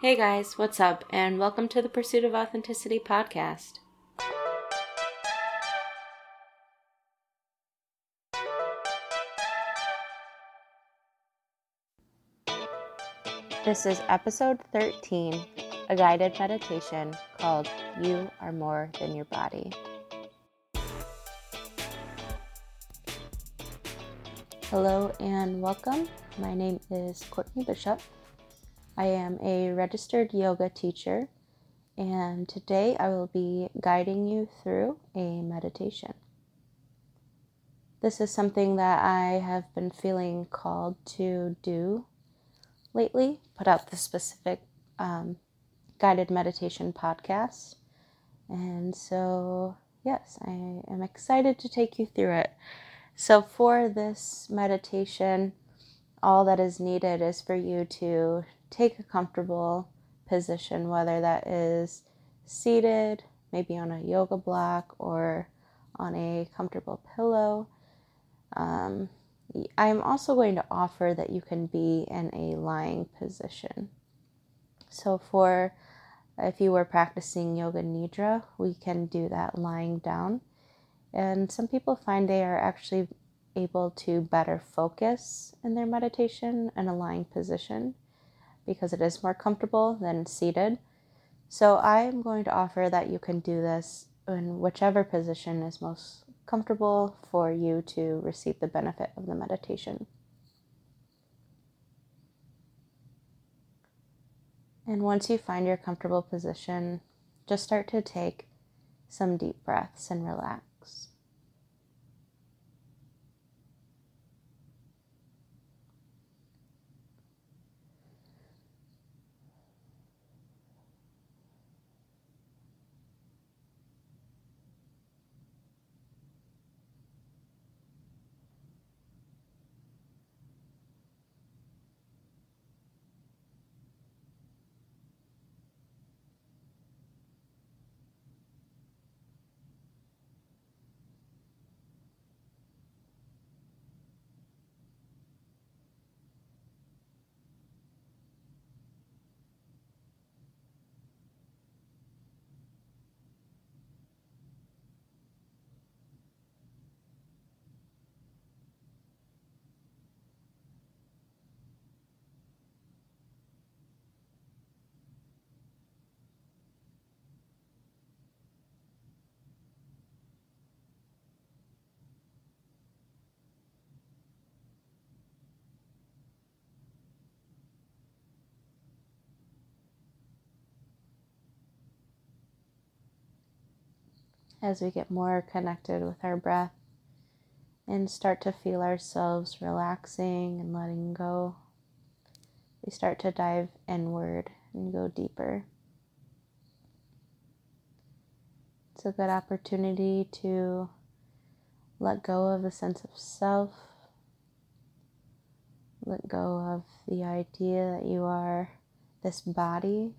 Hey guys, what's up? And welcome to the Pursuit of Authenticity podcast. This is episode 13, a guided meditation called You Are More Than Your Body. Hello and welcome. My name is Courtney Bishop. I am a registered yoga teacher, and today I will be guiding you through a meditation. This is something that I have been feeling called to do lately, put out the specific um, guided meditation podcast. And so, yes, I am excited to take you through it. So, for this meditation, all that is needed is for you to take a comfortable position, whether that is seated, maybe on a yoga block, or on a comfortable pillow. Um, I'm also going to offer that you can be in a lying position. So, for if you were practicing yoga nidra, we can do that lying down. And some people find they are actually able to better focus in their meditation in a lying position because it is more comfortable than seated. So I am going to offer that you can do this in whichever position is most comfortable for you to receive the benefit of the meditation. And once you find your comfortable position, just start to take some deep breaths and relax. As we get more connected with our breath and start to feel ourselves relaxing and letting go, we start to dive inward and go deeper. It's a good opportunity to let go of the sense of self, let go of the idea that you are this body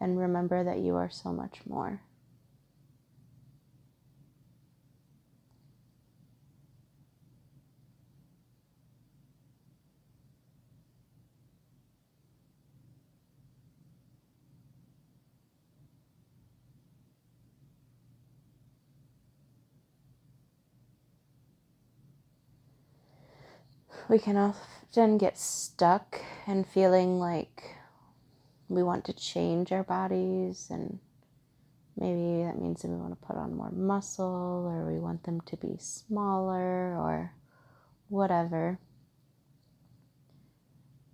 and remember that you are so much more. We can often get stuck and feeling like we want to change our bodies and maybe that means that we want to put on more muscle or we want them to be smaller or whatever.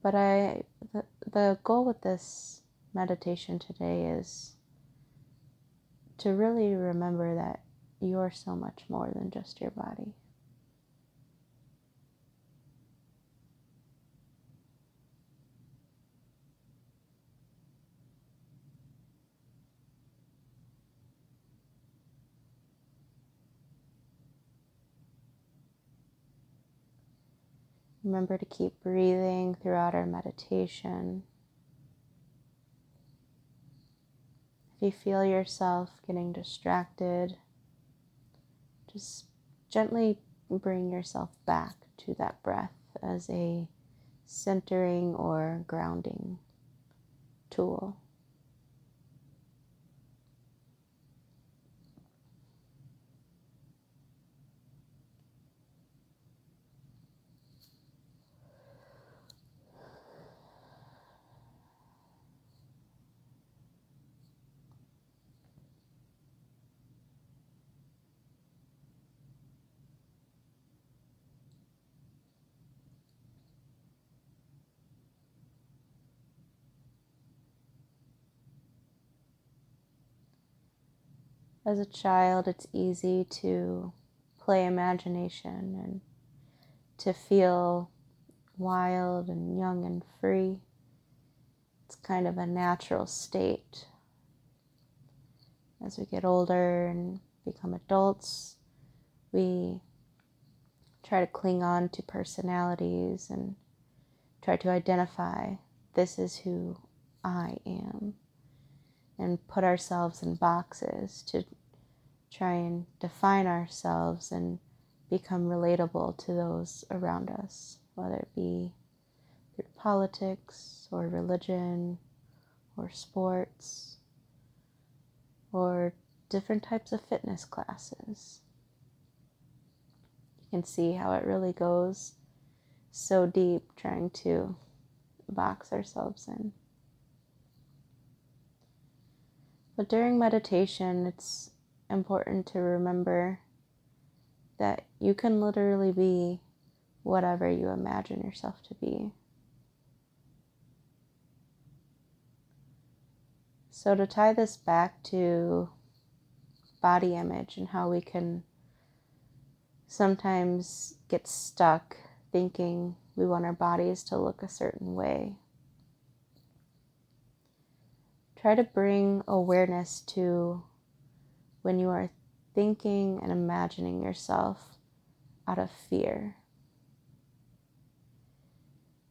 But i the, the goal with this meditation today is to really remember that you're so much more than just your body Remember to keep breathing throughout our meditation. If you feel yourself getting distracted, just gently bring yourself back to that breath as a centering or grounding tool. As a child, it's easy to play imagination and to feel wild and young and free. It's kind of a natural state. As we get older and become adults, we try to cling on to personalities and try to identify this is who I am and put ourselves in boxes to try and define ourselves and become relatable to those around us, whether it be through politics or religion or sports or different types of fitness classes. You can see how it really goes so deep trying to box ourselves in. But during meditation, it's important to remember that you can literally be whatever you imagine yourself to be. So, to tie this back to body image and how we can sometimes get stuck thinking we want our bodies to look a certain way Try to bring awareness to when you are thinking and imagining yourself out of fear.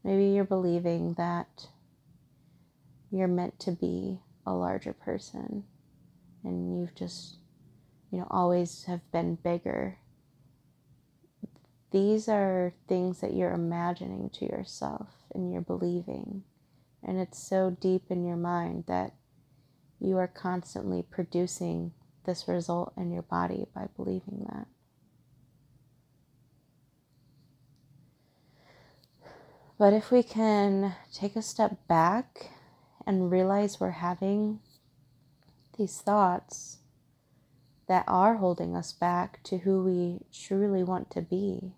Maybe you're believing that you're meant to be a larger person and you've just, you know, always have been bigger. These are things that you're imagining to yourself and you're believing. And it's so deep in your mind that you are constantly producing this result in your body by believing that. But if we can take a step back and realize we're having these thoughts that are holding us back to who we truly want to be,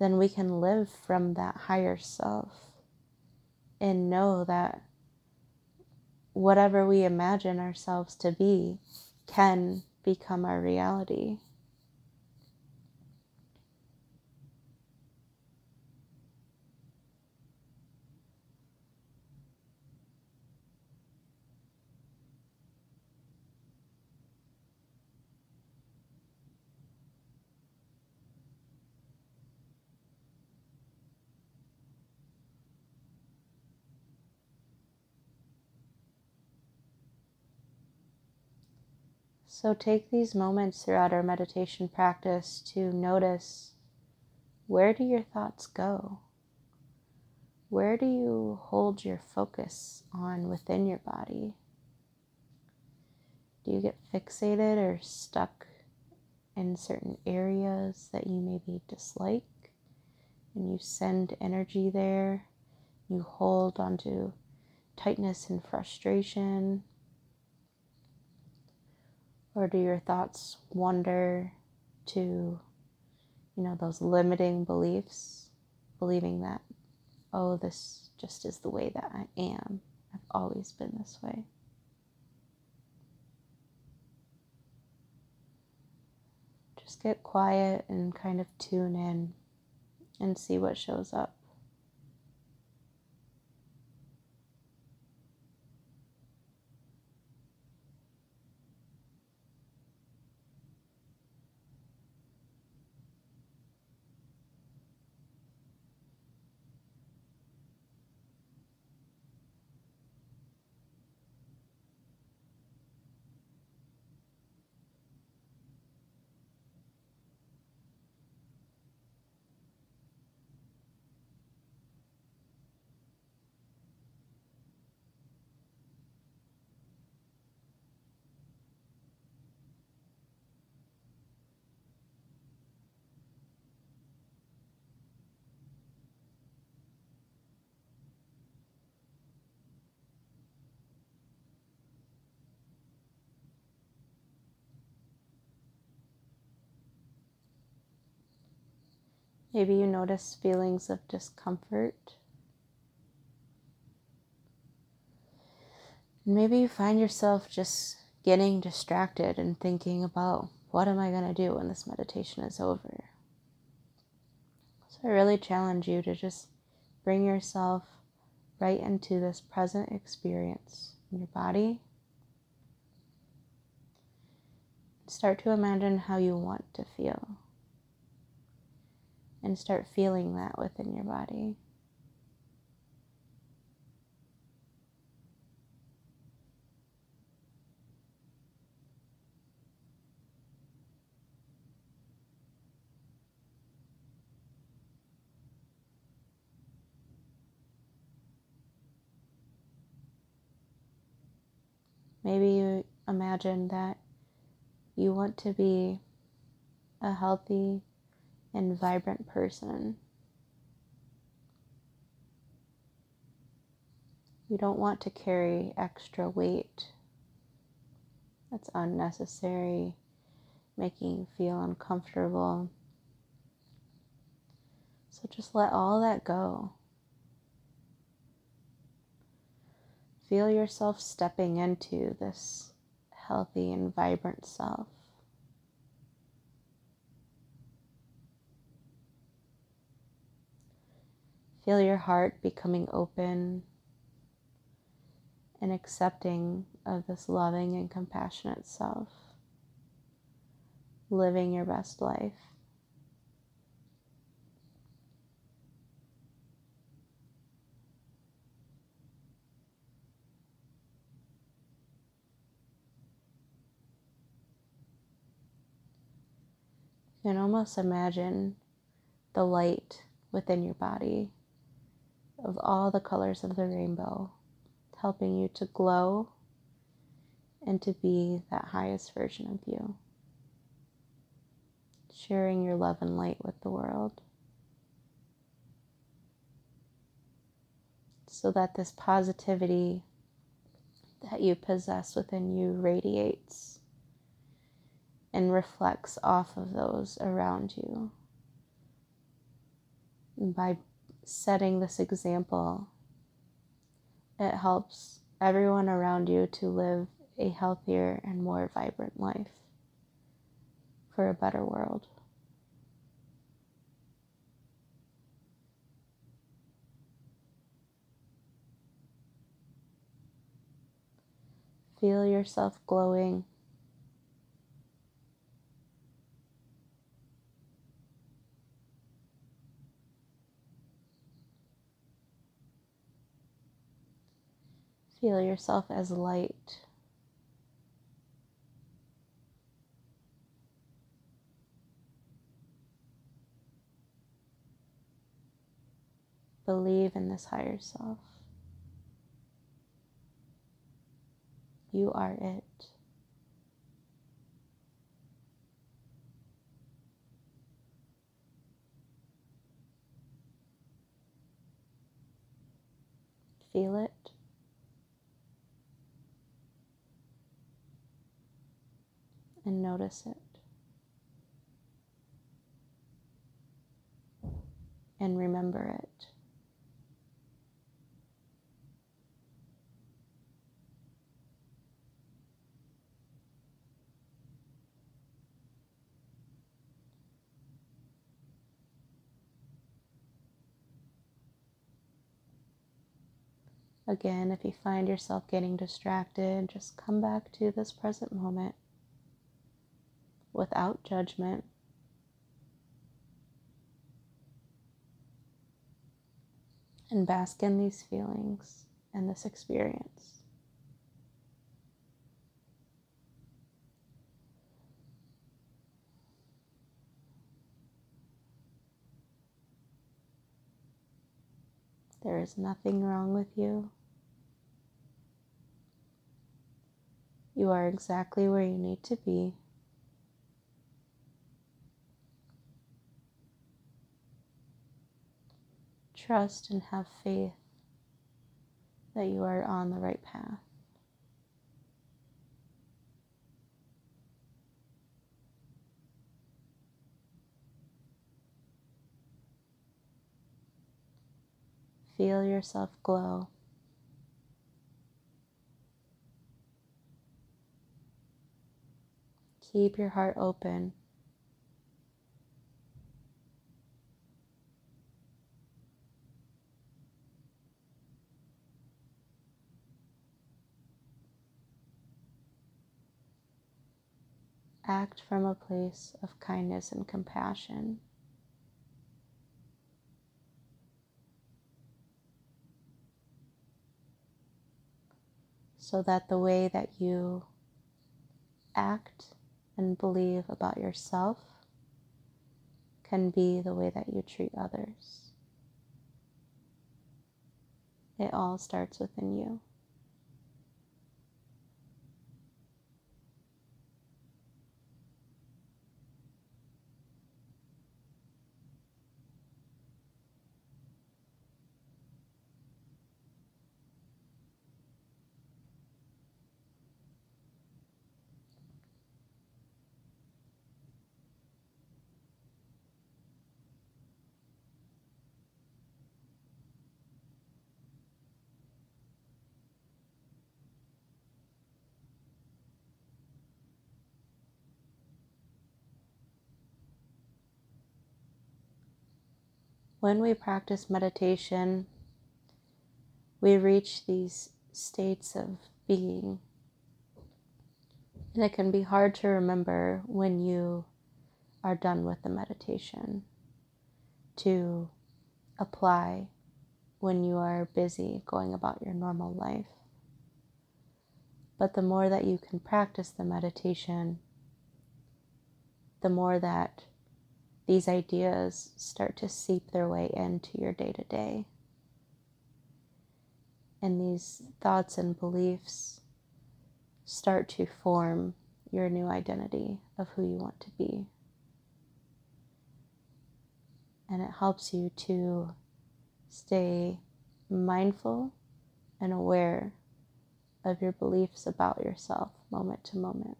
then we can live from that higher self and know that whatever we imagine ourselves to be can become our reality. So take these moments throughout our meditation practice to notice where do your thoughts go? Where do you hold your focus on within your body? Do you get fixated or stuck in certain areas that you maybe dislike and you send energy there? You hold onto tightness and frustration or do your thoughts wander to, you know, those limiting beliefs, believing that, oh, this just is the way that I am. I've always been this way. Just get quiet and kind of tune in and see what shows up. Maybe you notice feelings of discomfort. Maybe you find yourself just getting distracted and thinking about what am I going to do when this meditation is over. So I really challenge you to just bring yourself right into this present experience in your body. Start to imagine how you want to feel. And start feeling that within your body. Maybe you imagine that you want to be a healthy and vibrant person. You don't want to carry extra weight that's unnecessary, making you feel uncomfortable. So just let all that go. Feel yourself stepping into this healthy and vibrant self. Feel your heart becoming open and accepting of this loving and compassionate self, living your best life. You can almost imagine the light within your body of all the colors of the rainbow, helping you to glow and to be that highest version of you. Sharing your love and light with the world. So that this positivity that you possess within you radiates and reflects off of those around you. And by setting this example, it helps everyone around you to live a healthier and more vibrant life for a better world. Feel yourself glowing Feel yourself as light. Believe in this higher self. You are it. Feel it. And notice it. And remember it. Again, if you find yourself getting distracted, just come back to this present moment without judgment. And bask in these feelings and this experience. There is nothing wrong with you. You are exactly where you need to be. trust and have faith that you are on the right path. Feel yourself glow. Keep your heart open. Act from a place of kindness and compassion. So that the way that you act and believe about yourself can be the way that you treat others. It all starts within you. When we practice meditation, we reach these states of being. And it can be hard to remember when you are done with the meditation to apply when you are busy going about your normal life. But the more that you can practice the meditation, the more that these ideas start to seep their way into your day to day. And these thoughts and beliefs start to form your new identity of who you want to be. And it helps you to stay mindful and aware of your beliefs about yourself moment to moment.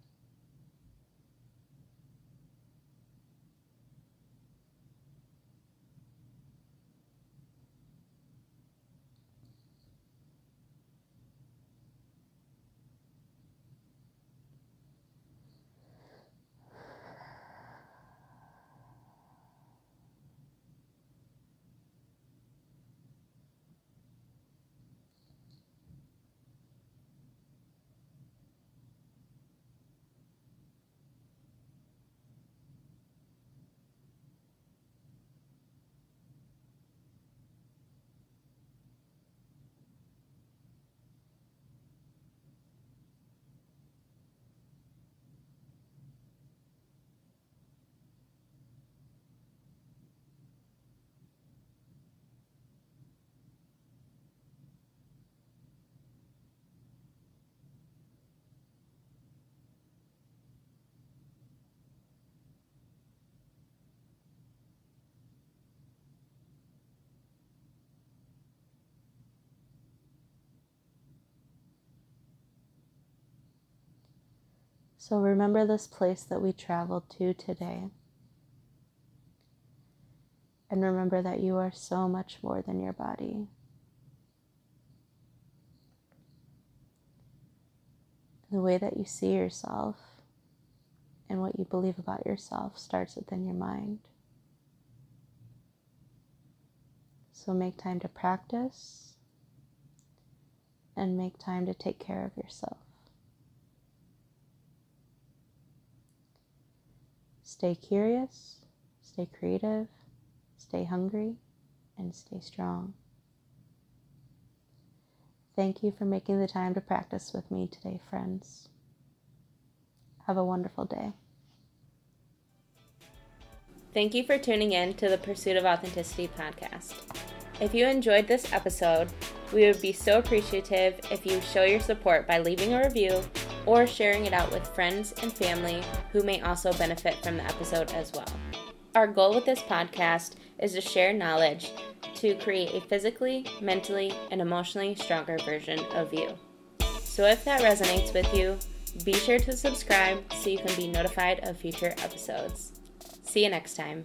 So remember this place that we traveled to today. And remember that you are so much more than your body. The way that you see yourself and what you believe about yourself starts within your mind. So make time to practice and make time to take care of yourself. Stay curious, stay creative, stay hungry, and stay strong. Thank you for making the time to practice with me today, friends. Have a wonderful day. Thank you for tuning in to the Pursuit of Authenticity podcast. If you enjoyed this episode, we would be so appreciative if you show your support by leaving a review or sharing it out with friends and family who may also benefit from the episode as well. Our goal with this podcast is to share knowledge to create a physically, mentally, and emotionally stronger version of you. So if that resonates with you, be sure to subscribe so you can be notified of future episodes. See you next time.